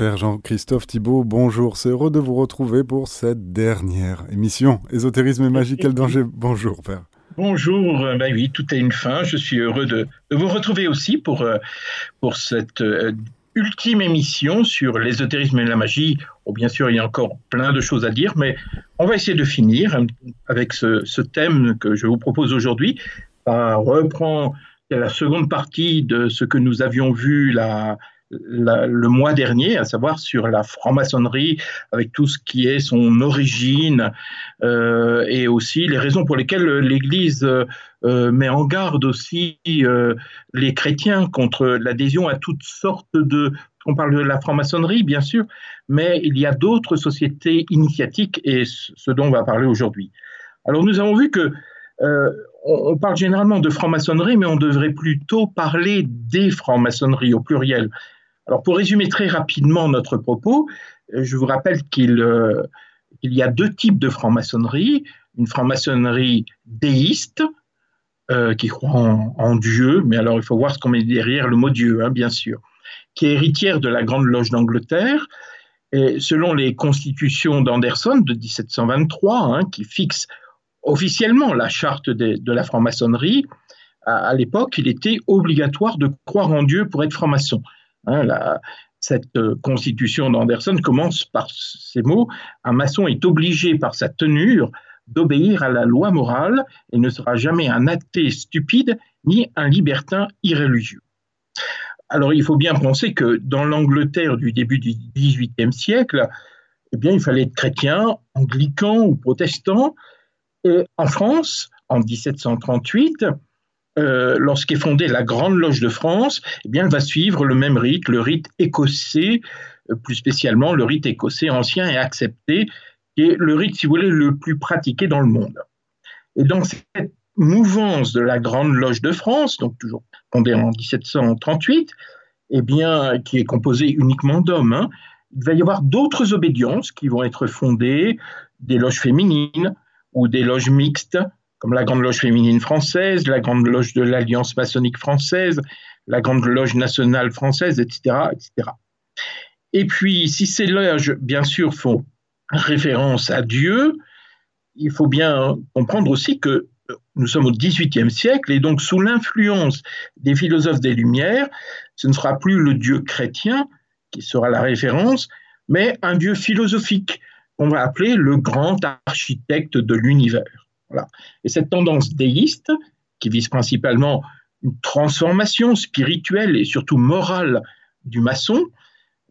Père Jean-Christophe Thibault, bonjour. C'est heureux de vous retrouver pour cette dernière émission. Ésotérisme et magie, quel danger Bonjour, Père. Bonjour, ben oui, tout a une fin. Je suis heureux de, vous retrouver aussi pour, euh, pour cette euh, ultime émission sur l'ésotérisme et la magie. Oh, bien sûr, il y a encore plein de choses à dire, mais on va essayer de finir avec ce, ce thème que je vous propose aujourd'hui. Ça reprend la seconde partie de ce que nous avions vu la, le mois dernier, à savoir sur la franc-maçonnerie, avec tout ce qui est son origine euh, et aussi les raisons pour lesquelles l'Église euh, met en garde aussi euh, les chrétiens contre l'adhésion à toutes sortes de... On parle de la franc-maçonnerie, bien sûr, mais il y a d'autres sociétés initiatiques et ce dont on va parler aujourd'hui. Alors nous avons vu que on, parle généralement de franc-maçonnerie, mais on devrait plutôt parler des francs-maçonneries au pluriel. Alors pour résumer très rapidement notre propos, euh, je vous rappelle qu'il euh, y a deux types de franc-maçonnerie. Une franc-maçonnerie déiste, euh, qui croit en, Dieu, mais alors il faut voir ce qu'on met derrière le mot Dieu, hein, bien sûr, qui est héritière de la Grande Loge d'Angleterre. Et selon les constitutions d'Anderson de 1723, hein, qui fixe officiellement la charte de, la franc-maçonnerie, à l'époque, il était obligatoire de croire en Dieu pour être franc-maçon. Hein, cette euh, constitution d'Anderson commence par ces mots Un maçon est obligé par sa tenure d'obéir à la loi morale et ne sera jamais un athée stupide ni un libertin irréligieux. Alors il faut bien penser que dans l'Angleterre du début du XVIIIe siècle, eh bien, il fallait être chrétien, anglican ou protestant. Et en France, en 1738, euh, lorsqu'est fondée la Grande Loge de France, eh bien, elle va suivre le même rite, le rite écossais, euh, plus spécialement le rite écossais ancien et accepté, qui est le rite, si vous voulez, le plus pratiqué dans le monde. Et dans cette mouvance de la Grande Loge de France, donc toujours fondée en 1738, eh bien, qui est composée uniquement d'hommes, hein, il va y avoir d'autres obédiences qui vont être fondées, des loges féminines ou des loges mixtes, comme la Grande Loge féminine française, la Grande Loge de l'Alliance maçonnique française, la Grande Loge nationale française, etc. etc. Et puis, si ces loges, bien sûr, font référence à Dieu, il faut bien comprendre aussi que nous sommes au XVIIIe siècle et donc sous l'influence des philosophes des Lumières, ce ne sera plus le Dieu chrétien qui sera la référence, mais un Dieu philosophique qu'on va appeler le grand architecte de l'univers. Et cette tendance déiste, qui vise principalement une transformation spirituelle et surtout morale du maçon,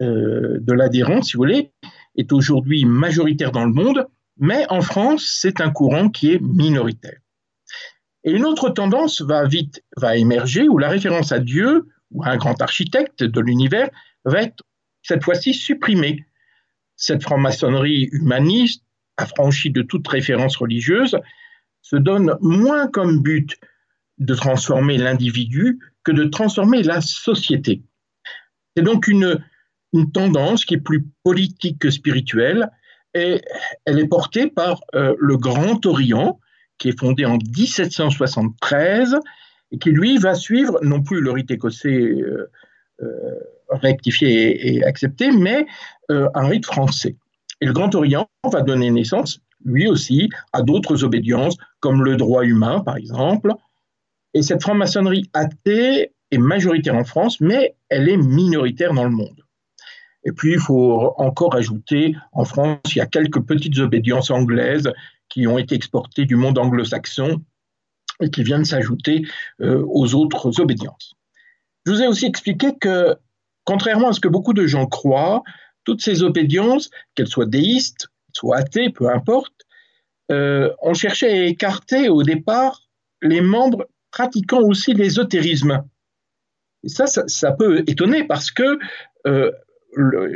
euh, de l'adhérent, si vous voulez, est aujourd'hui majoritaire dans le monde, mais en France, c'est un courant qui est minoritaire. Et une autre tendance va vite va émerger où la référence à Dieu ou à un grand architecte de l'univers va être cette fois-ci supprimée. Cette franc-maçonnerie humaniste, affranchie de toute référence religieuse, se donne moins comme but de transformer l'individu que de transformer la société. C'est donc une, tendance qui est plus politique que spirituelle et elle est portée par euh, le Grand Orient qui est fondé en 1773 et qui lui va suivre non plus le rite écossais euh, euh, rectifié et, accepté, mais un rite français. Et le Grand Orient va donner naissance lui aussi, à d'autres obédiences, comme le droit humain, par exemple. Et cette franc-maçonnerie athée est majoritaire en France, mais elle est minoritaire dans le monde. Et puis, il faut encore ajouter, en France, il y a quelques petites obédiences anglaises qui ont été exportées du monde anglo-saxon et qui viennent s'ajouter euh, aux autres obédiences. Je vous ai aussi expliqué que, contrairement à ce que beaucoup de gens croient, toutes ces obédiences, qu'elles soient déistes soit athée, peu importe, euh, on cherchait à écarter au départ les membres pratiquant aussi l'ésotérisme. Et ça, ça, peut étonner parce que, euh,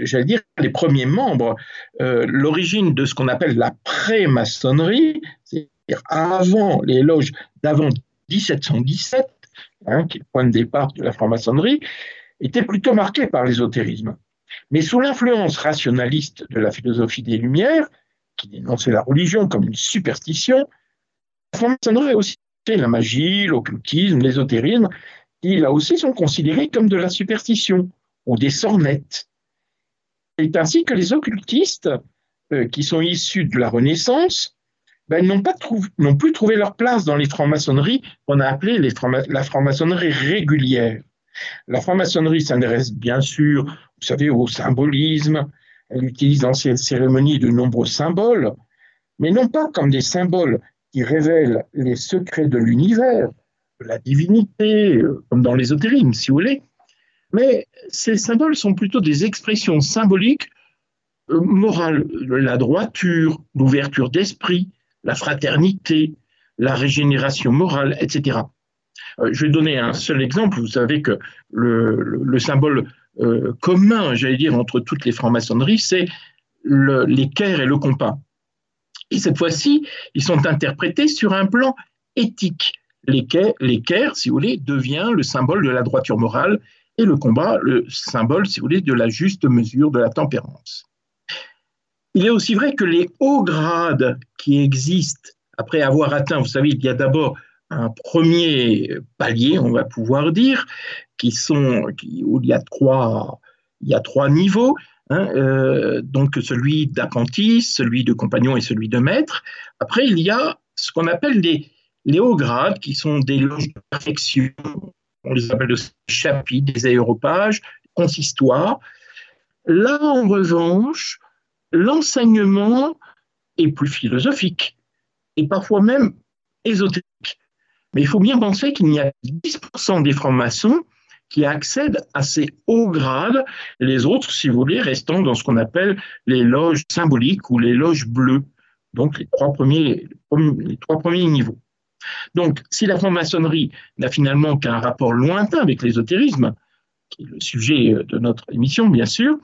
j'allais dire, les premiers membres, euh, l'origine de ce qu'on appelle la pré-maçonnerie, c'est-à-dire avant les loges d'avant 1717, hein, qui est le point de départ de la franc-maçonnerie, était plutôt marquée par l'ésotérisme. Mais sous l'influence rationaliste de la philosophie des Lumières, qui dénonçait la religion comme une superstition, la franc-maçonnerie aussi la magie, l'occultisme, l'ésotérisme, qui là aussi sont considérés comme de la superstition ou des sornettes. C'est ainsi que les occultistes, euh, qui sont issus de la Renaissance, ben, n'ont pas plus trouvé leur place dans les francs-maçonneries qu'on a appelées la franc-maçonnerie régulière. La franc-maçonnerie s'intéresse bien sûr, vous savez, au symbolisme. Elle utilise dans ses cérémonies de nombreux symboles, mais non pas comme des symboles qui révèlent les secrets de l'univers, de la divinité, comme dans l'ésotérisme, si vous voulez. Mais ces symboles sont plutôt des expressions symboliques euh, morales, la droiture, l'ouverture d'esprit, la fraternité, la régénération morale, etc. Euh, je vais donner un seul exemple. Vous savez que le, symbole euh, commun, j'allais dire, entre toutes les francs-maçonneries, c'est l'équerre et le compas. Et cette fois-ci, ils sont interprétés sur un plan éthique. L'équerre, si vous voulez, devient le symbole de la droiture morale et le combat, le symbole, si vous voulez, de la juste mesure de la tempérance. Il est aussi vrai que les hauts grades qui existent après avoir atteint, vous savez, il y a d'abord un premier palier, on va pouvoir dire, qui sont, où il y a trois, il y a trois niveaux. Hein, euh, donc celui d'apprenti, celui de compagnon et celui de maître. Après, il y a ce qu'on appelle les, hauts grades, qui sont des loges de perfection, on les appelle des chapitres, des aéropages, consistoires. Là, en revanche, l'enseignement est plus philosophique et parfois même ésotérique. Mais il faut bien penser qu'il y a 10% des francs-maçons qui accèdent à ces hauts grades, les autres, si vous voulez, restant dans ce qu'on appelle les loges symboliques ou les loges bleues, donc les trois premiers, les trois premiers niveaux. Donc, si la franc-maçonnerie n'a finalement qu'un rapport lointain avec l'ésotérisme, qui est le sujet de notre émission, bien sûr,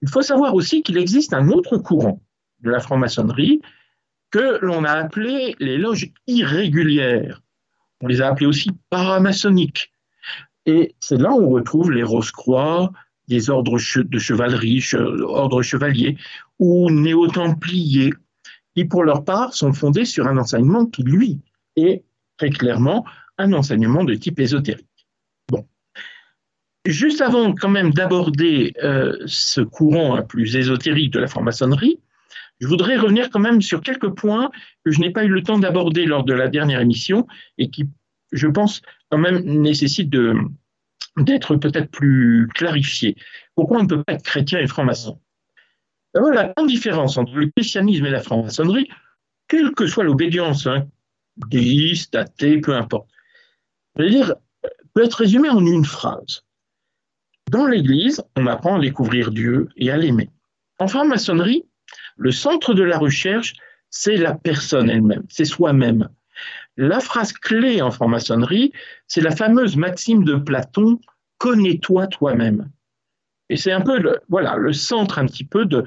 il faut savoir aussi qu'il existe un autre courant de la franc-maçonnerie que l'on a appelé les loges irrégulières. On les a appelées aussi paramaçonniques. Et c'est là où on retrouve les Rose-Croix, des ordres de chevalerie, ordres chevaliers ou néo-templiers, qui pour leur part sont fondés sur un enseignement qui, lui, est très clairement un enseignement de type ésotérique. Juste avant quand même d'aborder euh, ce courant plus ésotérique de la franc-maçonnerie, je voudrais revenir quand même sur quelques points que je n'ai pas eu le temps d'aborder lors de la dernière émission et qui, je pense, quand même nécessitent d'être peut-être plus clarifiés. Pourquoi on ne peut pas être chrétien et franc-maçon? La grande différence entre le christianisme et la franc-maçonnerie, quelle que soit l'obédience, hein, déiste, athée, peu importe, dire, peut être résumée en une phrase. Dans l'Église, on apprend à découvrir Dieu et à l'aimer. En franc-maçonnerie, le centre de la recherche, c'est la personne elle-même, c'est soi-même. La phrase clé en franc-maçonnerie, c'est la fameuse maxime de Platon Connais-toi toi-même. Et c'est un peu le, voilà, le centre un petit peu de,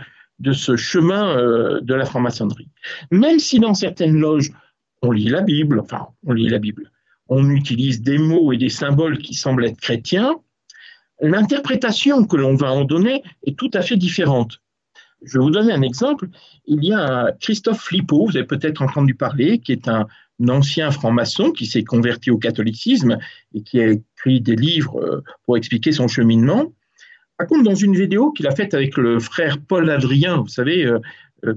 ce chemin euh, de la franc-maçonnerie. Même si dans certaines loges, on lit la Bible, enfin, on lit la Bible, on utilise des mots et des symboles qui semblent être chrétiens, l'interprétation que l'on va en donner est tout à fait différente. Je vais vous donner un exemple. Il y a Christophe Flippo, vous avez peut-être entendu parler, qui est un ancien franc-maçon qui s'est converti au catholicisme et qui a écrit des livres euh, pour expliquer son cheminement. Par contre, dans une vidéo qu'il a faite avec le frère Paul Adrien, vous savez, euh, euh,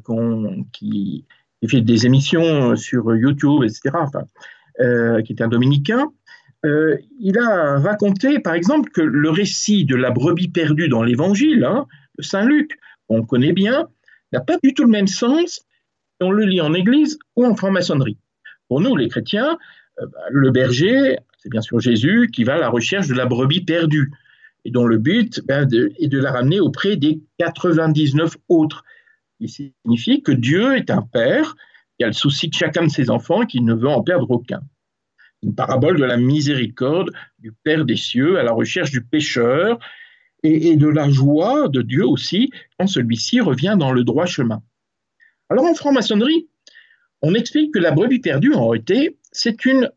qui, fait des émissions sur YouTube, etc., qui est un dominicain, il a raconté, par exemple, que le récit de la brebis perdue dans l'Évangile, hein, Saint Luc, on connaît bien, n'a pas du tout le même sens on le lit en Église ou en franc-maçonnerie. Pour nous, les chrétiens, euh, bah, le berger, c'est bien sûr Jésus qui va à la recherche de la brebis perdue et dont le but ben, est de la ramener auprès des 99 autres. Il signifie que Dieu est un père qui a le souci de chacun de ses enfants et qui ne veut en perdre aucun une parabole de la miséricorde du Père des cieux à la recherche du pécheur et, de la joie de Dieu aussi quand celui-ci revient dans le droit chemin. Alors en franc-maçonnerie, on explique que la brebis perdue, en réalité, c'est une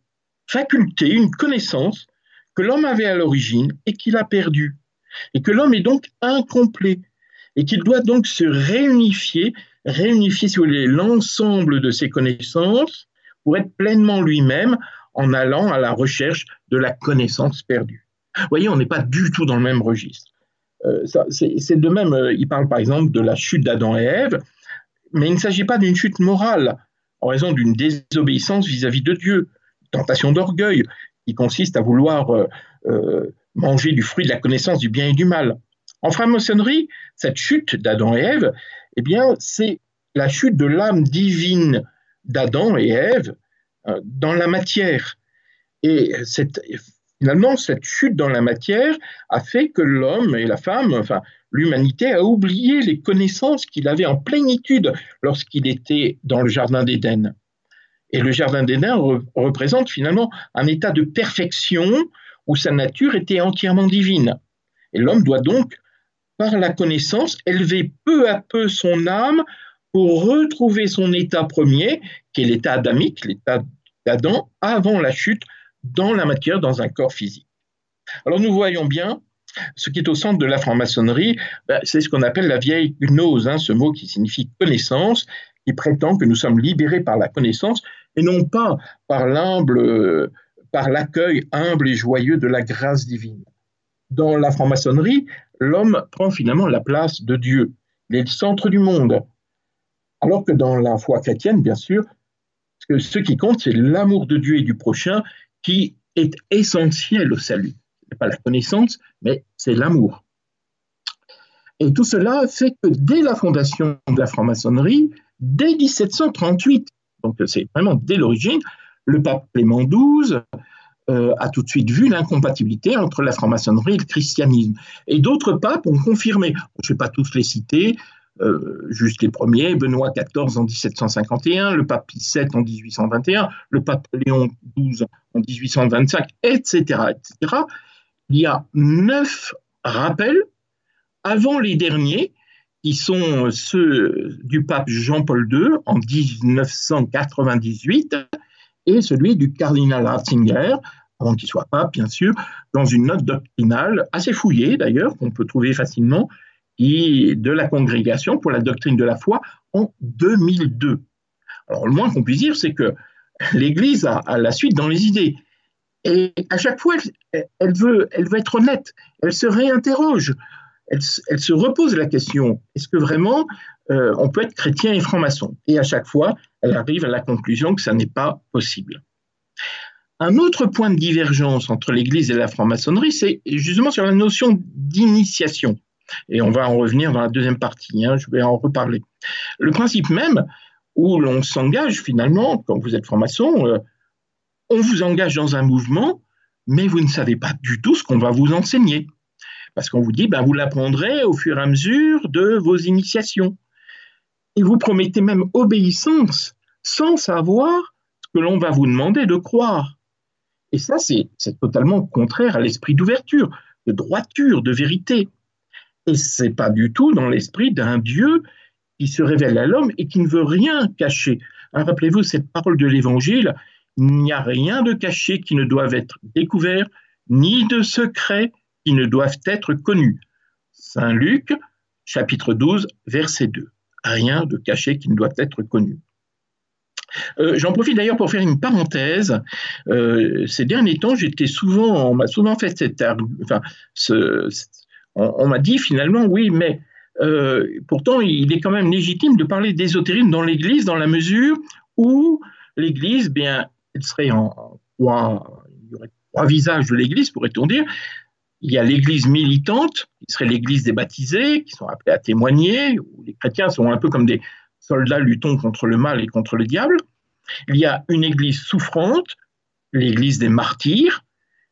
faculté, une connaissance que l'homme avait à l'origine et qu'il a perdue, et que l'homme est donc incomplet, et qu'il doit donc se réunifier, réunifier, si vous voulez, l'ensemble de ses connaissances pour être pleinement lui-même en allant à la recherche de la connaissance perdue. Vous voyez, on n'est pas du tout dans le même registre. Euh, c'est de même, euh, il parle par exemple de la chute d'Adam et Ève, mais il ne s'agit pas d'une chute morale en raison d'une désobéissance vis-à-vis de Dieu, tentation d'orgueil qui consiste à vouloir euh, manger du fruit de la connaissance du bien et du mal. En franc-maçonnerie, cette chute d'Adam et Ève, eh bien, c'est la chute de l'âme divine d'Adam et Ève dans la matière. Et cette, Finalement, cette chute dans la matière a fait que l'homme et la femme, enfin l'humanité, a oublié les connaissances qu'il avait en plénitude lorsqu'il était dans le Jardin d'Éden. Et le Jardin d'Éden représente finalement un état de perfection où sa nature était entièrement divine. Et l'homme doit donc, par la connaissance, élever peu à peu son âme pour retrouver son état premier, qui est l'état adamique, l'état d'Adam, avant la chute dans la matière, dans un corps physique. Alors nous voyons bien ce qui est au centre de la franc-maçonnerie, ben, c'est ce qu'on appelle la vieille gnose, hein, ce mot qui signifie connaissance, qui prétend que nous sommes libérés par la connaissance et non pas par l'humble, par l'accueil humble et joyeux de la grâce divine. Dans la franc-maçonnerie, l'homme prend finalement la place de Dieu. Il est le centre du monde. Alors que dans la foi chrétienne, bien sûr, ce qui compte, c'est l'amour de Dieu et du prochain qui est essentiel au salut. Ce n'est pas la connaissance, mais c'est l'amour. Et tout cela fait que dès la fondation de la franc-maçonnerie, dès 1738, donc c'est vraiment dès l'origine, le pape Clément XII euh, a tout de suite vu l'incompatibilité entre la franc-maçonnerie et le christianisme. Et d'autres papes ont confirmé, je ne vais pas tous les citer, euh, juste les premiers, Benoît XIV en 1751, le pape VII en 1821, le pape Léon XII en 1825, etc., etc. Il y a neuf rappels avant les derniers, qui sont ceux du pape Jean-Paul II en 1998 et celui du cardinal Ratzinger, avant qu'il soit pape, bien sûr, dans une note doctrinale assez fouillée d'ailleurs, qu'on peut trouver facilement, de la congrégation pour la doctrine de la foi en 2002. Alors le moins qu'on puisse dire, c'est que l'Église a, la suite dans les idées. Et à chaque fois, elle, veut, elle veut être honnête, elle se réinterroge, elle, se repose la question, est-ce que vraiment euh, on peut être chrétien et franc-maçon? Et à chaque fois, elle arrive à la conclusion que ça n'est pas possible. Un autre point de divergence entre l'Église et la franc-maçonnerie, c'est justement sur la notion d'initiation. Et on va en revenir dans la deuxième partie, hein, je vais en reparler. Le principe même où l'on s'engage finalement, quand vous êtes franc-maçon, euh, on vous engage dans un mouvement, mais vous ne savez pas du tout ce qu'on va vous enseigner. Parce qu'on vous dit, ben, vous l'apprendrez au fur et à mesure de vos initiations. Et vous promettez même obéissance sans savoir ce que l'on va vous demander de croire. Et ça, c'est totalement contraire à l'esprit d'ouverture, de droiture, de vérité. Et c'est pas du tout dans l'esprit d'un Dieu qui se révèle à l'homme et qui ne veut rien cacher. Hein, rappelez-vous cette parole de l'Évangile, il n'y a rien de caché qui ne doive être découvert, ni de secret qui ne doivent être connus. Saint Luc, chapitre 12, verset 2. Rien de caché qui ne doit être connu. Euh, j'en profite d'ailleurs pour faire une parenthèse. Euh, ces derniers temps, j'étais souvent, on m'a souvent fait cette, enfin, on, m'a dit finalement, oui, mais euh, pourtant, il est quand même légitime de parler d'ésotérisme dans l'Église, dans la mesure où l'Église, bien, elle serait en, trois, il y aurait trois visages de l'Église, pourrait-on dire. Il y a l'Église militante, qui serait l'Église des baptisés, qui sont appelés à témoigner, où les chrétiens sont un peu comme des soldats luttons contre le mal et contre le diable. Il y a une Église souffrante, l'Église des martyrs,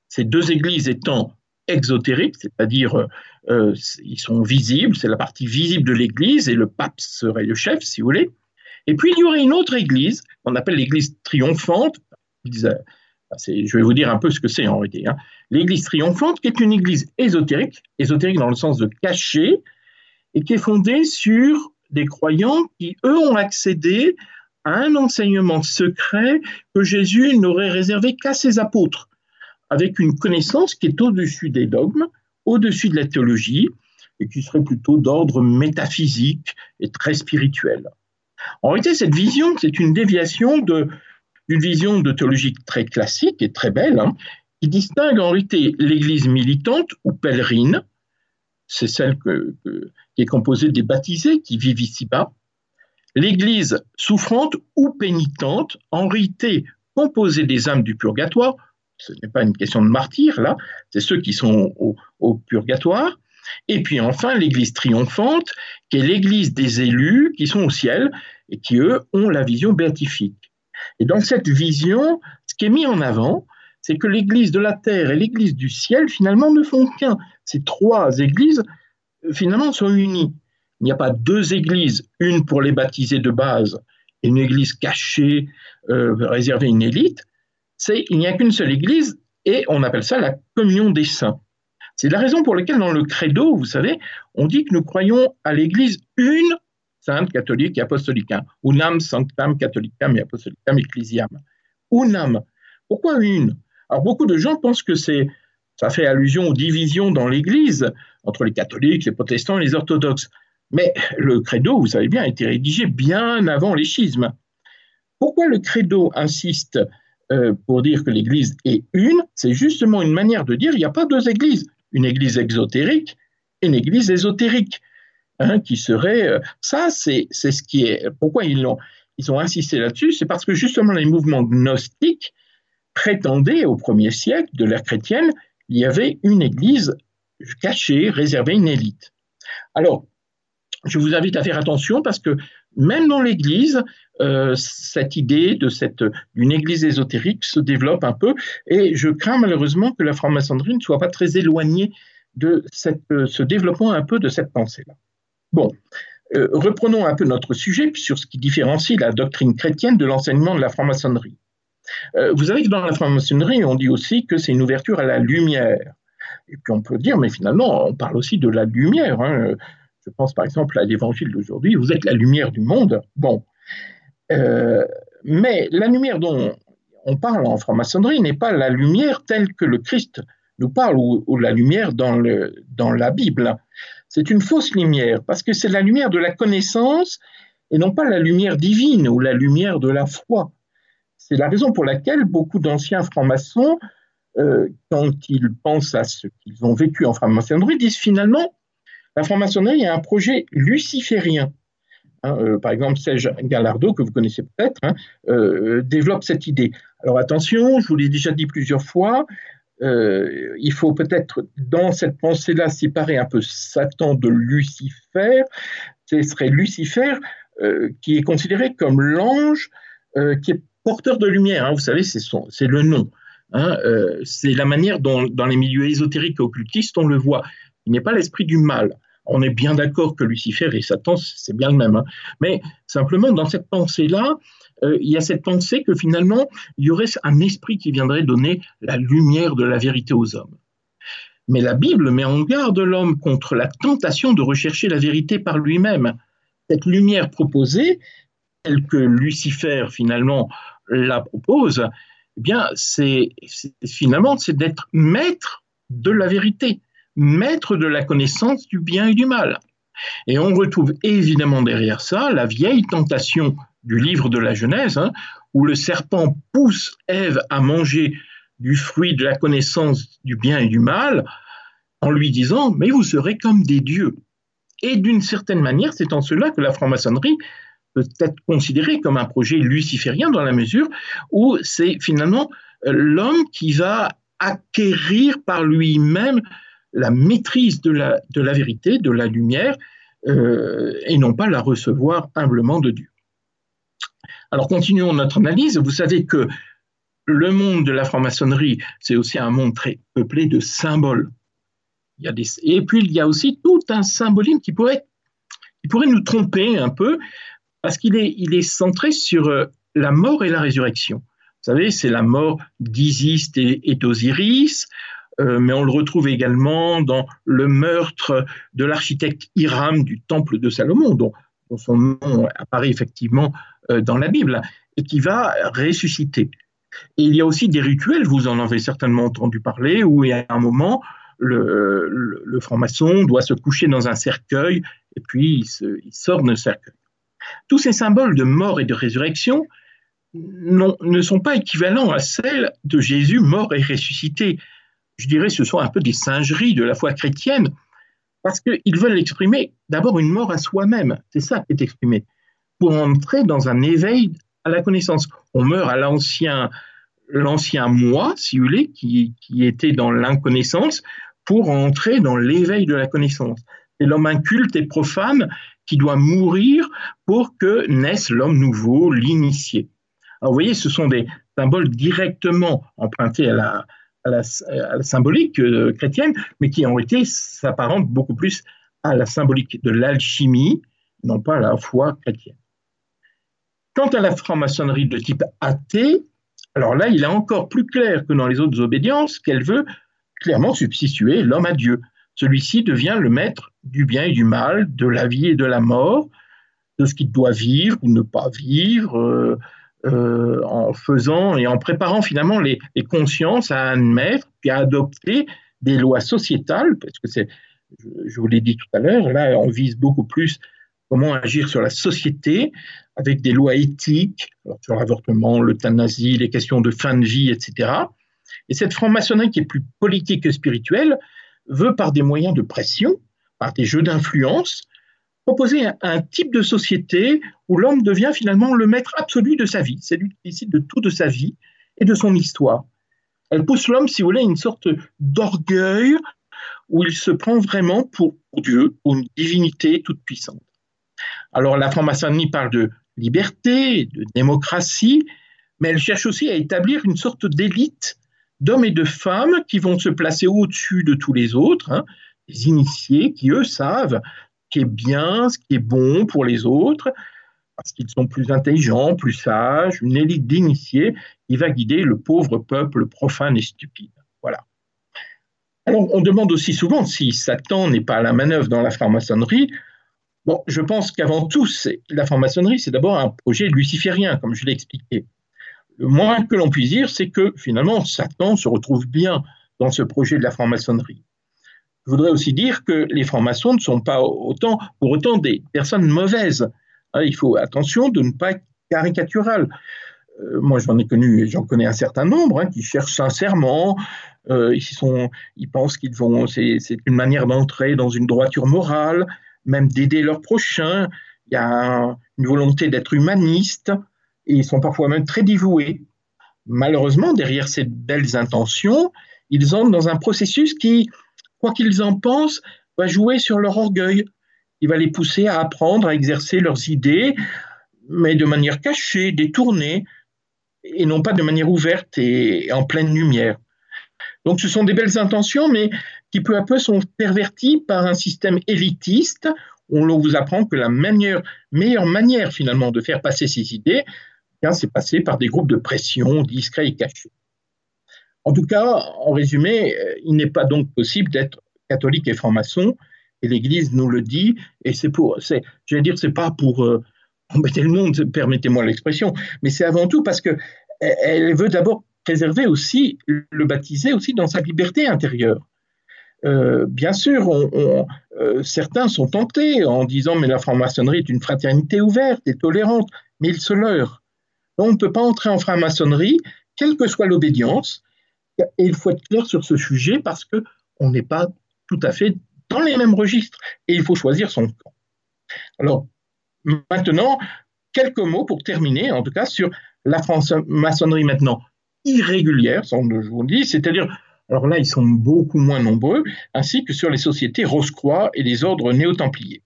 ces deux églises étant exotériques, c'est-à-dire euh, euh, ils sont visibles, c'est la partie visible de l'Église et le pape serait le chef, si vous voulez. Et puis il y aurait une autre Église qu'on appelle l'Église triomphante. Euh, je vais vous dire un peu ce que c'est en réalité. Hein. L'Église triomphante, qui est une Église ésotérique, ésotérique dans le sens de caché, et qui est fondée sur des croyants qui, eux, ont accédé à un enseignement secret que Jésus n'aurait réservé qu'à ses apôtres avec une connaissance qui est au-dessus des dogmes, au-dessus de la théologie, et qui serait plutôt d'ordre métaphysique et très spirituel. En réalité, cette vision, c'est une déviation d'une vision de théologie très classique et très belle, hein, qui distingue en réalité l'Église militante ou pèlerine, c'est celle qui est composée des baptisés qui vivent ici-bas. L'Église souffrante ou pénitente, en réalité composée des âmes du purgatoire, ce n'est pas une question de martyrs là, c'est ceux qui sont au, purgatoire. Et puis enfin, l'Église triomphante, qui est l'Église des élus qui sont au ciel et qui, eux, ont la vision béatifique. Et dans cette vision, ce qui est mis en avant, c'est que l'Église de la terre et l'Église du ciel, finalement, ne font qu'un. Ces trois églises, finalement, sont unies. Il n'y a pas deux églises, une pour les baptisés de base et une église cachée, euh, réservée à une élite. C'est il n'y a qu'une seule église et on appelle ça la communion des saints. C'est la raison pour laquelle dans le credo, vous savez, on dit que nous croyons à l'église une sainte, catholique et apostolique. Unam sanctam catholicam et apostolicam ecclesiam. Unam. Pourquoi une? Alors beaucoup de gens pensent que c'est ça fait allusion aux divisions dans l'Église entre les catholiques, les protestants et les orthodoxes. Mais le credo, vous savez bien, a été rédigé bien avant les schismes. Pourquoi le credo insiste euh, pour dire que l'Église est une C'est justement une manière de dire qu'il n'y a pas deux églises, une Église exotérique et une Église ésotérique. Hein, qui serait euh, ça, c'est ce qui est. Pourquoi ils ont ils ont insisté là-dessus, c'est parce que justement les mouvements gnostiques prétendaient au premier siècle de l'ère chrétienne, il y avait une Église cachée, réservée à une élite. Alors, je vous invite à faire attention parce que même dans l'Église, euh, cette idée d'une Église ésotérique se développe un peu, et je crains malheureusement que la franc-maçonnerie ne soit pas très éloignée de euh, ce développement un peu de cette pensée-là. Bon, euh, reprenons un peu notre sujet sur ce qui différencie la doctrine chrétienne de l'enseignement de la franc-maçonnerie. Vous savez que dans la franc-maçonnerie, on dit aussi que c'est une ouverture à la lumière. Et puis on peut dire, mais finalement, on parle aussi de la lumière. Hein. Je pense par exemple à l'évangile d'aujourd'hui, vous êtes la lumière du monde. Bon. Euh, mais la lumière dont on parle en franc-maçonnerie n'est pas la lumière telle que le Christ nous parle ou, la lumière dans, le, dans la Bible c'est une fausse lumière, parce que c'est la lumière de la connaissance et non pas la lumière divine ou la lumière de la foi. C'est la raison pour laquelle beaucoup d'anciens francs-maçons, euh, quand ils pensent à ce qu'ils ont vécu en franc-maçonnerie, disent finalement, la franc-maçonnerie est un projet luciférien. Hein, euh, par exemple, Serge Gallardo, que vous connaissez peut-être, hein, euh, développe cette idée. Alors attention, je vous l'ai déjà dit plusieurs fois, euh, il faut peut-être dans cette pensée-là séparer un peu Satan de Lucifer. Ce serait Lucifer qui est considéré comme l'ange qui est porteur de lumière. Hein. vous savez, c'est le nom. C'est la manière dont, dans les milieux ésotériques et occultistes, on le voit. Il n'est pas l'esprit du mal. On est bien d'accord que Lucifer et Satan, c'est bien le même. Hein. Mais simplement, dans cette pensée-là, euh, il y a cette pensée que finalement, il y aurait un esprit qui viendrait donner la lumière de la vérité aux hommes. Mais la Bible met en garde l'homme contre la tentation de rechercher la vérité par lui-même. Cette lumière proposée, telle que Lucifer finalement la propose, eh bien, c'est finalement c'est d'être maître de la vérité, maître de la connaissance du bien et du mal. Et on retrouve évidemment derrière ça la vieille tentation du livre de la Genèse, hein, où le serpent pousse Ève à manger du fruit de la connaissance du bien et du mal, en lui disant, mais vous serez comme des dieux. Et d'une certaine manière, c'est en cela que la franc-maçonnerie peut être considérée comme un projet luciférien dans la mesure où c'est finalement euh, l'homme qui va acquérir par lui-même la maîtrise de la, de la vérité, de la lumière, euh, et non pas la recevoir humblement de Dieu. Alors continuons notre analyse. Vous savez que le monde de la franc-maçonnerie, c'est aussi un monde très peuplé de symboles. Et puis il y a aussi tout un symbolisme qui pourrait, qui pourrait nous tromper un peu, parce qu'il est, il est centré sur euh, la mort et la résurrection. Vous savez, c'est la mort d'Isis et, d'Osiris, euh, mais on le retrouve également dans le meurtre de l'architecte Hiram du temple de Salomon, dont son nom apparaît effectivement euh, dans la Bible, et qui va ressusciter. Et il y a aussi des rituels, vous en avez certainement entendu parler, où il a un moment, le, franc-maçon doit se coucher dans un cercueil, et puis il, sort de cercueil. Tous ces symboles de mort et de résurrection ne sont pas équivalents à celles de Jésus mort et ressuscité. Je dirais ce sont un peu des singeries de la foi chrétienne, Parce qu'ils veulent exprimer d'abord une mort à soi-même, c'est ça qui est exprimé, pour entrer dans un éveil à la connaissance. On meurt à l'ancien l'ancien moi, si vous voulez, qui, qui était dans l'inconnaissance, pour entrer dans l'éveil de la connaissance. C'est l'homme inculte et profane qui doit mourir pour que naisse l'homme nouveau, l'initié. Alors vous voyez, ce sont des symboles directement empruntés à la, la, symbolique euh, chrétienne, mais qui en réalité s'apparentent beaucoup plus à la symbolique de l'alchimie, non pas à la foi chrétienne. Quant à la franc-maçonnerie de type athée, alors là, il est encore plus clair que dans les autres obédiences qu'elle veut clairement substituer l'homme à Dieu. Celui-ci devient le maître du bien et du mal, de la vie et de la mort, de ce qu'il doit vivre ou ne pas vivre, euh, euh, en faisant et en préparant finalement les, consciences à admettre puis à adopter des lois sociétales, parce que c'est, je vous l'ai dit tout à l'heure, là on vise beaucoup plus comment agir sur la société avec des lois éthiques, sur l'avortement, l'euthanasie, les questions de fin de vie, etc. Et cette franc-maçonnerie qui est plus politique que spirituelle veut, par des moyens de pression, par des jeux d'influence, proposer un, type de société où l'homme devient finalement le maître absolu de sa vie. C'est lui qui décide de tout de sa vie et de son histoire. Elle pousse l'homme, si vous voulez, à une sorte d'orgueil où il se prend vraiment pour Dieu, pour une divinité toute puissante. Alors la franc-maçonnerie parle de liberté, de démocratie, mais elle cherche aussi à établir une sorte d'élite d'hommes et de femmes qui vont se placer au-dessus de tous les autres, hein, des initiés qui, eux, savent qui est bien, ce qui est bon pour les autres, parce qu'ils sont plus intelligents, plus sages, une élite d'initiés qui va guider le pauvre peuple profane et stupide. Voilà. Alors, on demande aussi souvent si Satan n'est pas à la manœuvre dans la franc-maçonnerie. Bon, je pense qu'avant tout, la franc-maçonnerie, c'est d'abord un projet luciférien, comme je l'ai expliqué. Le moins que l'on puisse dire, c'est que finalement, Satan se retrouve bien dans ce projet de la franc-maçonnerie. Je voudrais aussi dire que les francs-maçons ne sont pas autant, pour autant des personnes mauvaises. Hein, il faut attention de ne pas être caricatural. Euh, moi, j'en ai connu, j'en connais un certain nombre hein, qui cherchent sincèrement. Euh, ils, sont, ils pensent qu'ils vont, c'est une manière d'entrer dans une droiture morale, même d'aider leurs prochains. Il y a une volonté d'être humaniste et ils sont parfois même très dévoués. Malheureusement, derrière ces belles intentions, ils entrent dans un processus qui, quoi qu'ils en pensent, va jouer sur leur orgueil. Il va les pousser à apprendre, à exercer leurs idées, mais de manière cachée, détournée, et non pas de manière ouverte et en pleine lumière. Donc ce sont des belles intentions, mais qui peu à peu sont perverties par un système élitiste. où On vous apprend que la meilleure, meilleure manière finalement de faire passer ces idées, c'est passer par des groupes de pression discrets et cachés. En tout cas, en résumé, euh, il n'est pas donc possible d'être catholique et franc-maçon, et l'Église nous le dit, et c'est pour, c'est, je vais dire, c'est pas pour euh, embêter le monde, permettez-moi l'expression, mais c'est avant tout parce que elle veut d'abord préserver aussi le baptisé aussi dans sa liberté intérieure. Euh, bien sûr, certains sont tentés en disant mais la franc-maçonnerie est une fraternité ouverte et tolérante, mais ils se leurrent on ne peut pas entrer en franc-maçonnerie, quelle que soit l'obédience, et il faut être clair sur ce sujet parce qu'on n'est pas tout à fait dans les mêmes registres et il faut choisir son camp. Alors, maintenant, quelques mots pour terminer, en tout cas, sur la franc-maçonnerie maintenant irrégulière, je vous dis, c'est-à-dire, alors là, ils sont beaucoup moins nombreux, ainsi que sur les sociétés Rose-Croix et les ordres néo-templiers.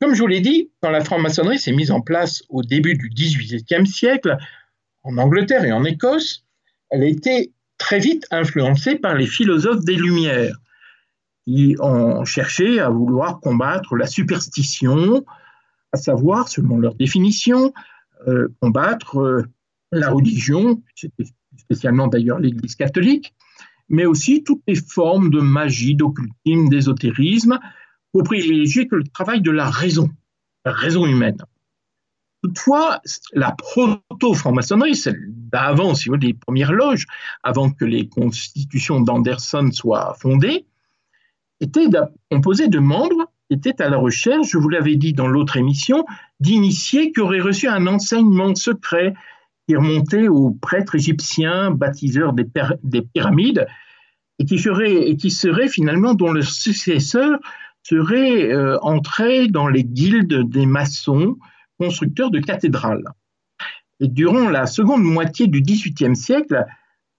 Comme je vous l'ai dit, quand la franc-maçonnerie s'est mise en place au début du XVIIIe siècle, en Angleterre et en Écosse, elle a été très vite influencée par les philosophes des Lumières, qui ont cherché à vouloir combattre la superstition, à savoir, selon leur définition, euh, combattre euh, la religion, spécialement d'ailleurs l'Église catholique, mais aussi toutes les formes de magie, d'occultisme, d'ésotérisme, pour privilégier que le travail de la raison, la raison humaine. Toutefois, la proto-franc-maçonnerie, celle d'avant, si vous voulez, des premières loges, avant que les constitutions d'Anderson soient fondées, était composée de membres qui étaient à la recherche, je vous l'avais dit dans l'autre émission, d'initiés qui auraient reçu un enseignement secret qui remontait aux prêtres égyptiens, baptiseurs des, des pyramides, et qui serait, et qui serait finalement dont le successeur serait euh, entré dans les guildes des maçons constructeurs de cathédrales. Et durant la seconde moitié du XVIIIe siècle,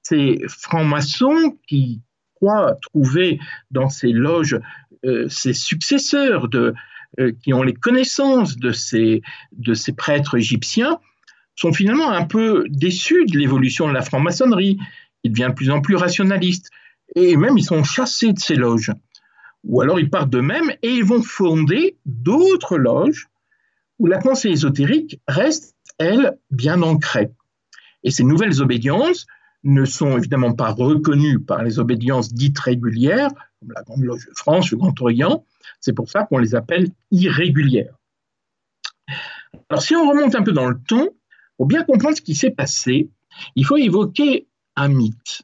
ces francs-maçons qui croient trouver dans ces loges euh, ces successeurs de, euh, qui ont les connaissances de ces, de ces prêtres égyptiens sont finalement un peu déçus de l'évolution de la franc-maçonnerie. Il devient de plus en plus rationaliste. Et même, ils sont chassés de ces loges. Ou alors, ils partent d'eux-mêmes et ils vont fonder d'autres loges où la pensée ésotérique reste, elle, bien ancrée. Et ces nouvelles obédiences ne sont évidemment pas reconnues par les obédiences dites régulières, comme la Grande Loge de France, le Grand Orient. C'est pour ça qu'on les appelle irrégulières. Alors, si on remonte un peu dans le temps, pour bien comprendre ce qui s'est passé, il faut évoquer un mythe,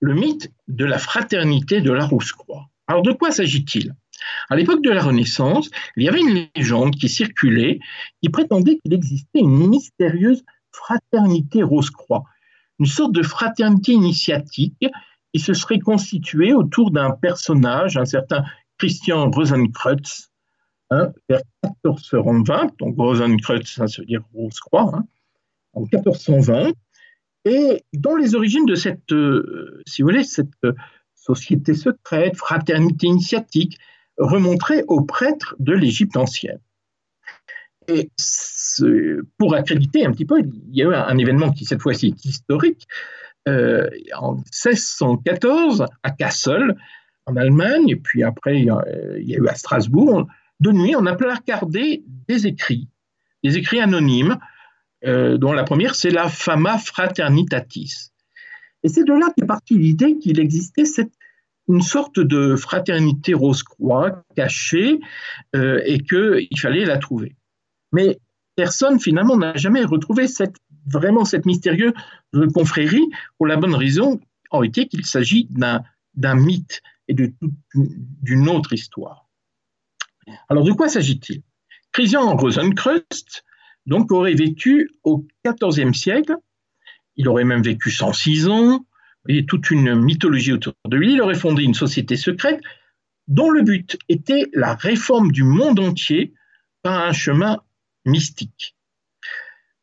le mythe de la fraternité de la Rousse-Croix. Alors, de quoi s'agit-il? À l'époque de la Renaissance, il y avait une légende qui circulait. Qui prétendait qu'il existait une mystérieuse fraternité Rose-Croix, une sorte de fraternité initiatique qui se serait constituée autour d'un personnage, un certain Christian Rosenkreutz, hein, vers 1420, donc Rosenkreutz, ça veut dire Rose-Croix, hein, en 1420, et dont les origines de cette, euh, euh, société secrète, fraternité initiatique, remonterait aux prêtres de l'Égypte ancienne. Et pour accréditer un petit peu, il y a eu un, événement qui cette fois-ci est historique. Euh, en 1614, à Kassel, en Allemagne, et puis après il y, a, eu à Strasbourg, de nuit, on a placardé des écrits, des écrits anonymes, euh, dont la première c'est la Fama Fraternitatis. Et c'est de là qu'est partie l'idée qu'il existait cette une sorte de fraternité rose-croix cachée euh, et qu'il fallait la trouver. Mais personne finalement n'a jamais retrouvé cette, vraiment cette mystérieuse confrérie pour la bonne raison en été qu'il s'agit d'un mythe et d'une autre histoire. Alors de quoi s'agit-il? Christian Rosenkreuz donc aurait vécu au XIVe siècle, il aurait même vécu 106 ans, et toute une mythologie autour de lui. Il aurait fondé une société secrète dont le but était la réforme du monde entier par un chemin mystique.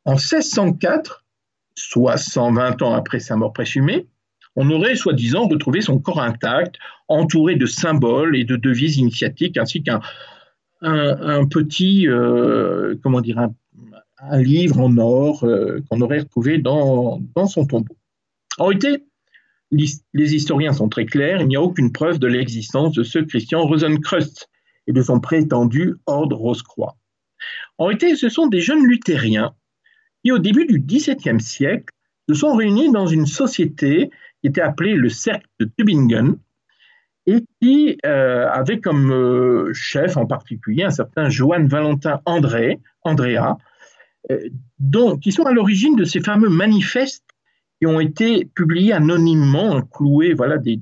En 1604, soit 120 ans après sa mort présumée, on aurait soi-disant retrouvé son corps intact, entouré de symboles et de devises initiatiques, ainsi qu'un un, petit, euh, comment dire, un, livre en or euh, qu'on aurait retrouvé dans, dans son tombeau. En réalité, les historiens sont très clairs, il n'y a aucune preuve de l'existence de ce Christian Rosenkreuz et de son prétendu ordre Rose-Croix. En réalité, ce sont des jeunes luthériens qui, au début du XVIIe siècle, se sont réunis dans une société qui était appelée le Cercle de Tübingen et qui euh, avait comme euh, chef en particulier un certain Johann Valentin André, Andrea, euh, qui sont à l'origine de ces fameux manifestes ont été publiés anonymement, cloués, voilà, des,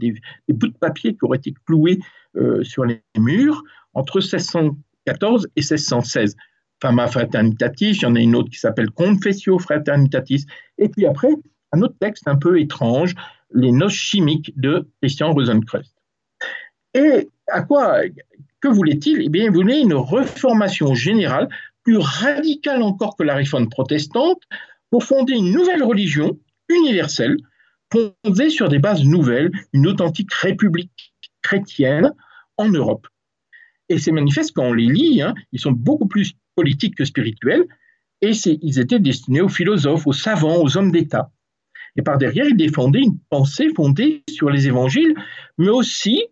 bouts de papier qui auraient été cloués euh, sur les murs entre 1614 et 1616. Fama Fraternitatis, il y en a une autre qui s'appelle Confessio Fraternitatis, et puis après, un autre texte un peu étrange, Les noces chimiques de Christian Rosenkreuz. Et à quoi, que voulait-il? Eh bien, il voulait une reformation générale, plus radicale encore que la réforme protestante, pour fonder une nouvelle religion universelle, fondée sur des bases nouvelles, une authentique république chrétienne en Europe. Et ces manifestes, quand on les lit, hein, ils sont beaucoup plus politiques que spirituels, et ils étaient destinés aux philosophes, aux savants, aux hommes d'État. Et par derrière, ils défendaient une pensée fondée sur les évangiles, mais aussi,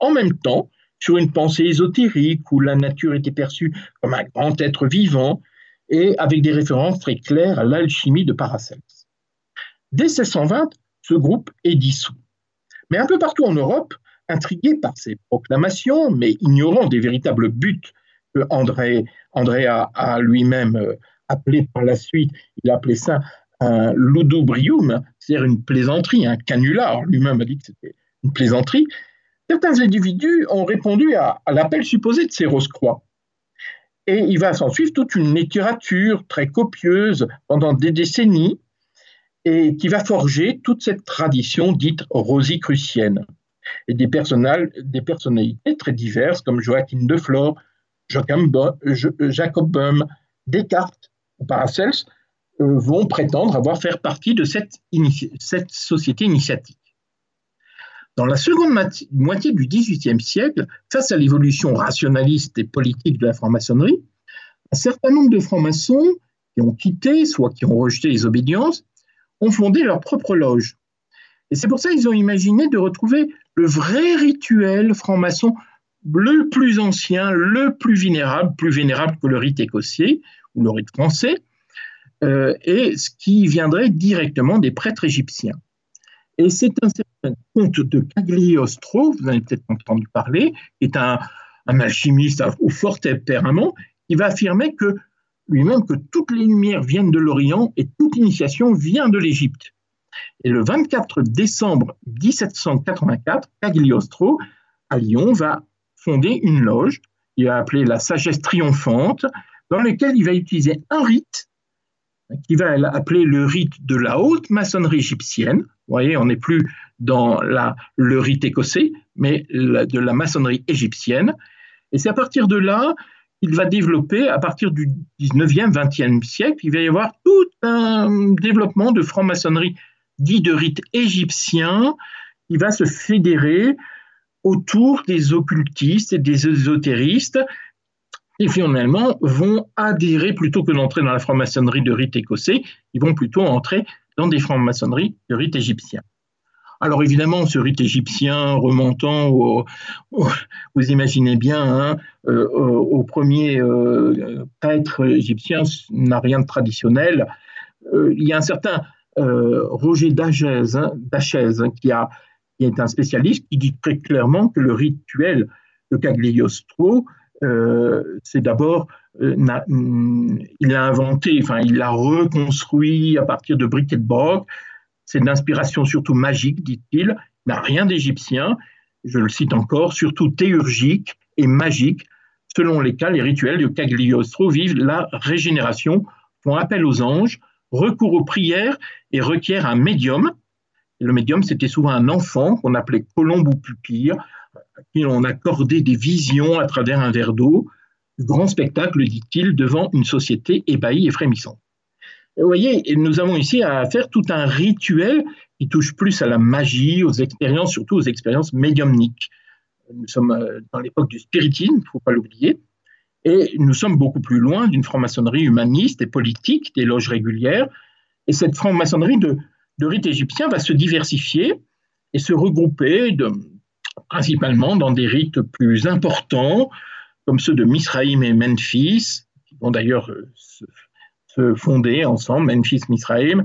en même temps, sur une pensée ésotérique où la nature était perçue comme un grand être vivant, et avec des références très claires à l'alchimie de Paracelse. Dès 1620, ce groupe est dissous. Mais un peu partout en Europe, intrigués par ces proclamations, mais ignorant des véritables buts que André, a, lui-même euh, appelé par la suite, il a appelé ça un ludobrium, c'est-à-dire une plaisanterie, un canular, lui-même a dit que c'était une plaisanterie, certains individus ont répondu à, à l'appel supposé de ces Rose-Croix. Et il va s'en suivre toute une littérature très copieuse pendant des décennies, et qui va forger toute cette tradition dite rosicrucienne. et des, personnalités très diverses comme Joachim de Flore, Jacob Böhm, Descartes ou Paracels euh, vont prétendre avoir fait partie de cette, cette société initiatique. Dans la seconde moitié du XVIIIe siècle, face à l'évolution rationaliste et politique de la franc-maçonnerie, un certain nombre de francs-maçons qui ont quitté, soit qui ont rejeté les obédiences, ont fondé leur propre loge. Et c'est pour ça qu'ils ont imaginé de retrouver le vrai rituel franc-maçon, le plus ancien, le plus vénérable, plus vénérable que le rite écossais ou le rite français, euh, et ce qui viendrait directement des prêtres égyptiens. Et c'est un certain conte de Cagliostro, vous en avez peut-être entendu parler, qui est un, alchimiste au fort tempérament, qui va affirmer que lui-même que toutes les lumières viennent de l'Orient et toute initiation vient de l'Égypte. Et le 24 décembre 1784, Cagliostro, à Lyon, va fonder une loge, il va appeler la sagesse triomphante, dans laquelle il va utiliser un rite qui va appeler le rite de la haute maçonnerie égyptienne. Vous voyez, on n'est plus dans le rite écossais, mais de la maçonnerie égyptienne. Et c'est à partir de là, il va développer, à partir du 19e, 20e siècle, il va y avoir tout un développement de franc-maçonnerie dit de rite égyptien qui va se fédérer autour des occultistes et des ésotéristes qui finalement vont adhérer plutôt que d'entrer dans la franc-maçonnerie de rite écossais, ils vont plutôt entrer dans des francs-maçonneries de rite égyptien. Alors évidemment, ce rite égyptien remontant au, vous imaginez bien, hein, euh, au, premier euh, prêtre égyptien n'a rien de traditionnel. Euh, il y a un certain Roger Dachès, hein, hein, qui, est un spécialiste, qui dit très clairement que le rituel de Cagliostro c'est d'abord, euh, il a inventé, enfin, il a reconstruit à partir de briques et de broc. C'est d'inspiration surtout magique, dit-il. Il n'a rien d'égyptien. Je le cite encore, surtout théurgique et magique, selon lesquels les rituels de Cagliostro vivent la régénération, font appel aux anges, recourent aux prières et requièrent un médium. le médium, c'était souvent un enfant qu'on appelait colombe ou pupille, à qui on accordait des visions à travers un verre d'eau. Grand spectacle, dit-il, devant une société ébahie et frémissante. Vous voyez, nous avons ici à faire tout un rituel qui touche plus à la magie, aux expériences, surtout aux expériences médiumniques. Nous sommes euh, dans l'époque du spiritisme, il ne faut pas l'oublier, et nous sommes beaucoup plus loin d'une franc-maçonnerie humaniste et politique, des loges régulières. Et cette franc-maçonnerie de, de rite égyptien va se diversifier et se regrouper principalement dans des rites plus importants, comme ceux de Misraïm et Memphis, qui vont d'ailleurs euh, se, fonder ensemble, Memphis, Misraïm.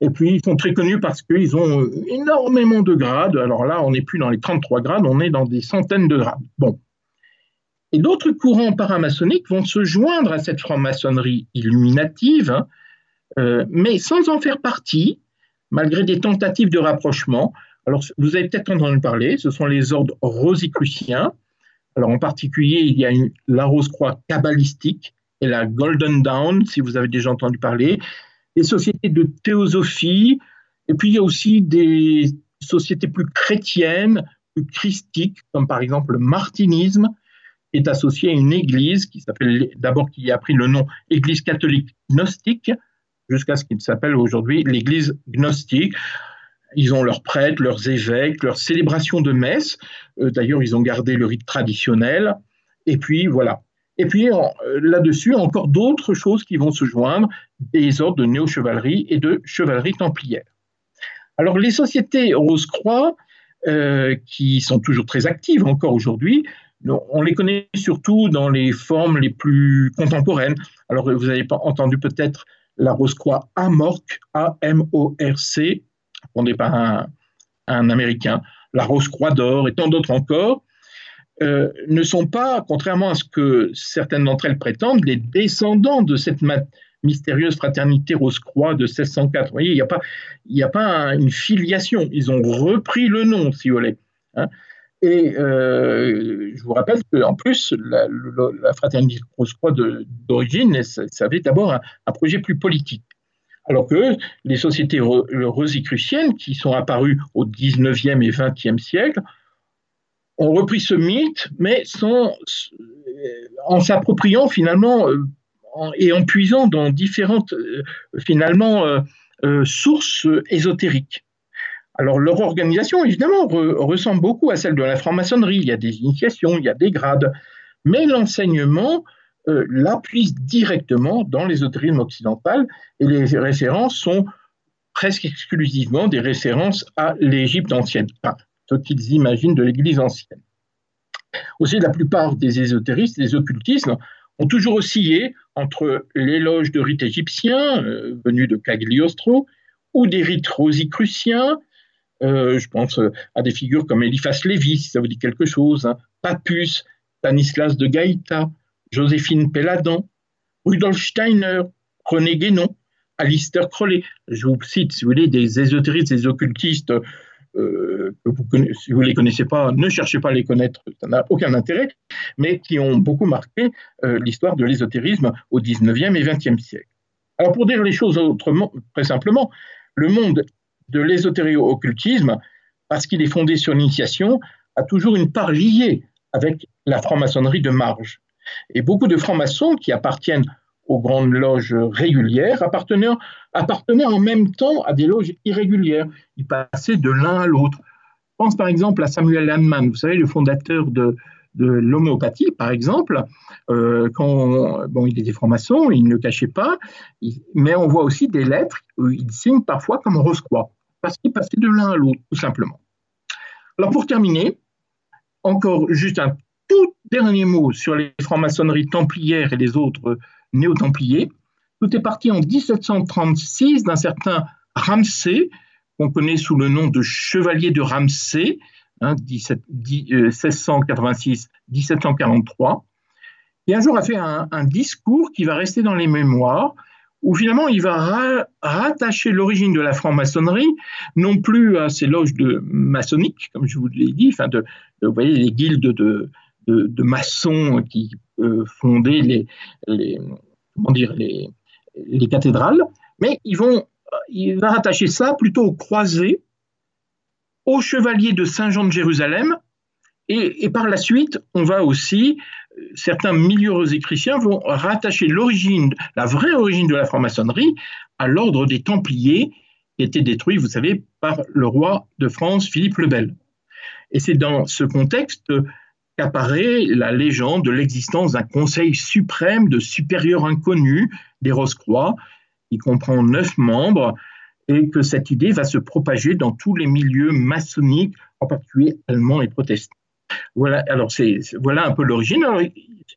Et puis, ils sont très connus parce qu'ils ont euh, énormément de grades. Alors là, on n'est plus dans les 33 grades, on est dans des centaines de grades. Bon. Et d'autres courants paramaçonniques vont se joindre à cette franc-maçonnerie illuminative, hein, euh, mais sans en faire partie, malgré des tentatives de rapprochement. Alors, vous avez peut-être entendu parler, ce sont les ordres rosicruciens. Alors, en particulier, il y a la rose-croix kabbalistique et la Golden Dawn, si vous avez déjà entendu parler, des sociétés de théosophie, et puis il y a aussi des sociétés plus chrétiennes, plus christiques, comme par exemple le martinisme, est associé à une église qui s'appelle d'abord qui a pris le nom Église catholique gnostique, jusqu'à ce qu'il s'appelle aujourd'hui l'Église gnostique. Ils ont leurs prêtres, leurs évêques, leurs célébrations de messe. Euh, d'ailleurs, ils ont gardé le rite traditionnel. Et puis, voilà. Et puis, euh, là-dessus, encore d'autres choses qui vont se joindre, des ordres de néo-chevalerie et de chevalerie templière. Alors, les sociétés Rose-Croix, euh, qui sont toujours très actives encore aujourd'hui, on les connaît surtout dans les formes les plus contemporaines. Alors, vous avez entendu peut-être la Rose-Croix Amorc, A-M-O-R-C, fondée par un, Américain, la Rose-Croix d'Or et tant d'autres encore, euh, ne sont pas, contrairement à ce que certaines d'entre elles prétendent, les descendants de cette mystérieuse fraternité Rose-Croix de 1604. Vous voyez, il n'y a pas, une filiation. Ils ont repris le nom, si vous voulez. Hein. Et euh, je vous rappelle qu'en plus, la, fraternité Rose-Croix d'origine, ça, avait d'abord un, projet plus politique. Alors que les sociétés rosicruciennes, qui sont apparues au 19e et 20e siècle, ont repris ce mythe, mais sans, en s'appropriant finalement et en puisant dans différentes finalement sources ésotériques. Alors leur organisation, évidemment, ressemble beaucoup à celle de la franc-maçonnerie. Il y a des initiations, il y a des grades, mais l'enseignement euh, l'appuie directement dans l'ésotérisme occidental et les références sont presque exclusivement des références à l'Égypte ancienne, ce qu'ils imaginent de l'Église ancienne. Aussi, la plupart des ésotéristes, des occultistes, ont toujours oscillé entre l'éloge de rites égyptiens, euh, venus de Cagliostro, ou des rites rosicruciens, euh, je pense à des figures comme Eliphas Lévy, si ça vous dit quelque chose, hein, Papus, Stanislas de Gaïta, Joséphine Pelladan, Rudolf Steiner, René Guénon, Alistair Crowley. Je vous cite, si vous voulez, des ésotéristes, des occultistes, euh, vous si vous ne les connaissez pas, ne cherchez pas à les connaître, ça n'a aucun intérêt, mais qui ont beaucoup marqué euh, l'histoire de l'ésotérisme au 19e et 20e siècle. Alors pour dire les choses autrement, très simplement, le monde de l'ésotério-occultisme, parce qu'il est fondé sur l'initiation, a toujours une part liée avec la franc-maçonnerie de marge. Et beaucoup de francs-maçons qui appartiennent aux grandes loges régulières appartenaient, en même temps à des loges irrégulières. Ils passaient de l'un à l'autre. Pense par exemple à Samuel Landman, vous savez, le fondateur de, de l'homéopathie, par exemple, euh, quand bon, il était franc-maçon, il ne le cachait pas, mais on voit aussi des lettres où il signe parfois comme Rose-Croix, parce qu'il passait de l'un à l'autre, tout simplement. Alors pour terminer, encore juste un tout dernier mot sur les francs-maçonneries templières et les autres néo-templiers. Tout est parti en 1736 d'un certain Ramsay, qu'on connaît sous le nom de chevalier de Ramsay, 1686-1743, hein, qui un jour a fait un, discours qui va rester dans les mémoires, où finalement il va rattacher l'origine de la franc-maçonnerie, non plus à ces loges de maçonniques, comme je vous l'ai dit, enfin de, vous voyez, les guildes de, de, maçons qui euh, fondaient les, comment dire, les, les cathédrales, mais ils vont, il va rattacher ça plutôt aux croisés, aux chevaliers de Saint-Jean de Jérusalem, et, et, par la suite, on va aussi, certains milieux rosicruciens vont rattacher l'origine, la vraie origine de la franc-maçonnerie à l'ordre des Templiers, qui était détruit, vous savez, par le roi de France, Philippe le Bel. Et c'est dans ce contexte apparaît la légende de l'existence d'un conseil suprême de supérieurs inconnus des Rose-Croix, qui comprend neuf membres, et que cette idée va se propager dans tous les milieux maçonniques, en particulier allemands et protestants. Voilà, alors c'est voilà un peu l'origine.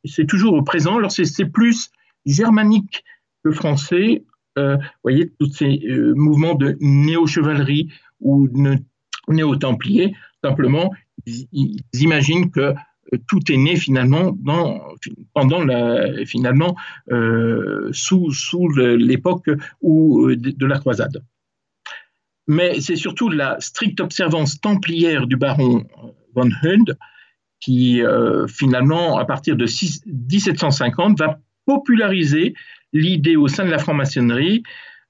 C'est toujours au présent. Alors c'est plus germanique que français. Euh, vous voyez tous ces euh, mouvements de néo-chevalerie ou néo-templier. Simplement, ils imaginent que tout est né finalement pendant finalement euh, sous, sous l'époque euh, de la croisade. Mais c'est surtout la stricte observance templière du baron von Hund qui euh, finalement, à partir de 1750, va populariser l'idée au sein de la franc-maçonnerie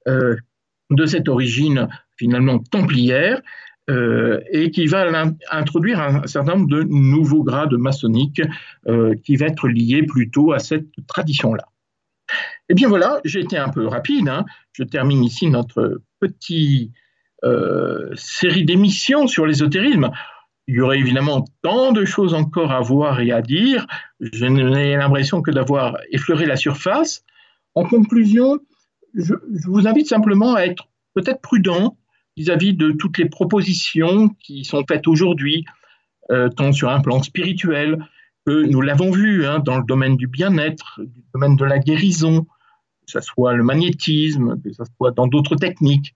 de cette origine finalement templière euh, et qui va introduire un, certain nombre de nouveaux grades maçonniques euh, qui va être liés plutôt à cette tradition-là. Eh bien voilà, j'ai été un peu rapide. Hein. Je termine ici notre petite euh, série d'émissions sur l'ésotérisme. Il y aurait évidemment tant de choses encore à voir et à dire. Je n'ai l'impression que d'avoir effleuré la surface. En conclusion, je vous invite simplement à être peut-être prudent vis-à-vis de toutes les propositions qui sont faites aujourd'hui, euh, tant sur un plan spirituel que nous l'avons vu hein, dans le domaine du bien-être, du domaine de la guérison, que ce soit le magnétisme, que ce soit dans d'autres techniques.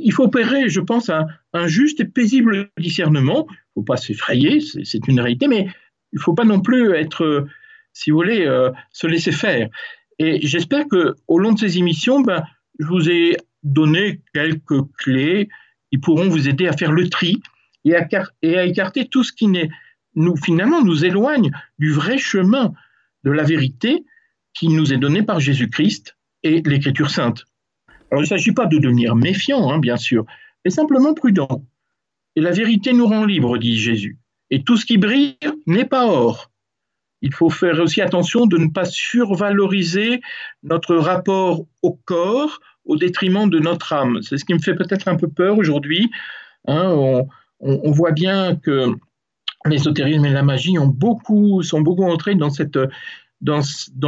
Il faut opérer, je pense, un, juste et paisible discernement. Il ne faut pas s'effrayer, c'est une réalité, mais il ne faut pas non plus être, si vous voulez, euh, se laisser faire. Et j'espère qu'au long de ces émissions, ben, je vous ai donner quelques clés qui pourront vous aider à faire le tri et à, écarter tout ce qui nous, finalement nous éloigne du vrai chemin de la vérité qui nous est donné par Jésus-Christ et l'Écriture sainte. Alors il ne s'agit pas de devenir méfiant, hein, bien sûr, mais simplement prudent. Et la vérité nous rend libres, dit Jésus. Et tout ce qui brille n'est pas or. Il faut faire aussi attention de ne pas survaloriser notre rapport au corps au détriment de notre âme. C'est ce qui me fait peut-être un peu peur aujourd'hui. Hein. on, voit bien que l'ésotérisme et la magie sont beaucoup entrés dans,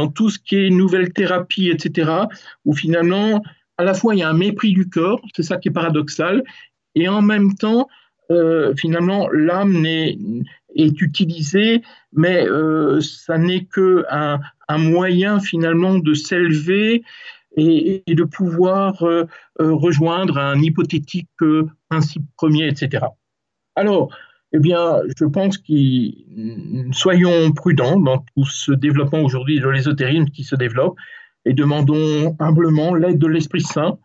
tout ce qui est nouvelle thérapie, etc., où finalement, à la fois, il y a un mépris du corps, c'est ça qui est paradoxal, et en même temps, euh, finalement, l'âme est, est, utilisée, mais euh, ça n'est qu'un un moyen finalement de s'élever et, de pouvoir euh, rejoindre un hypothétique principe premier, etc. Alors, eh bien, je pense que soyons prudents dans tout ce développement aujourd'hui de l'ésotérisme qui se développe et demandons humblement l'aide de l'Esprit Saint,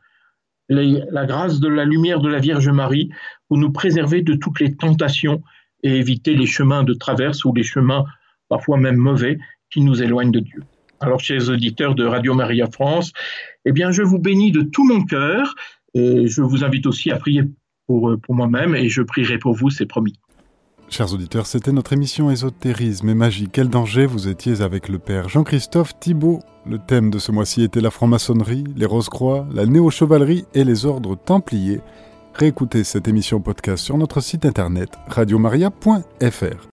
la grâce de la lumière de la Vierge Marie pour nous préserver de toutes les tentations et éviter les chemins de traverse ou les chemins parfois même mauvais qui nous éloignent de Dieu. Alors, chers auditeurs de Radio Maria France, eh bien, je vous bénis de tout mon cœur et je vous invite aussi à prier pour, pour moi-même et je prierai pour vous, c'est promis. Chers auditeurs, c'était notre émission Ésotérisme et magie. Quel danger vous étiez avec le père Jean-Christophe Thibault. Le thème de ce mois-ci était la franc-maçonnerie, les rose-croix, la néo-chevalerie et les ordres templiers. Réécoutez cette émission podcast sur notre site internet radiomaria.fr.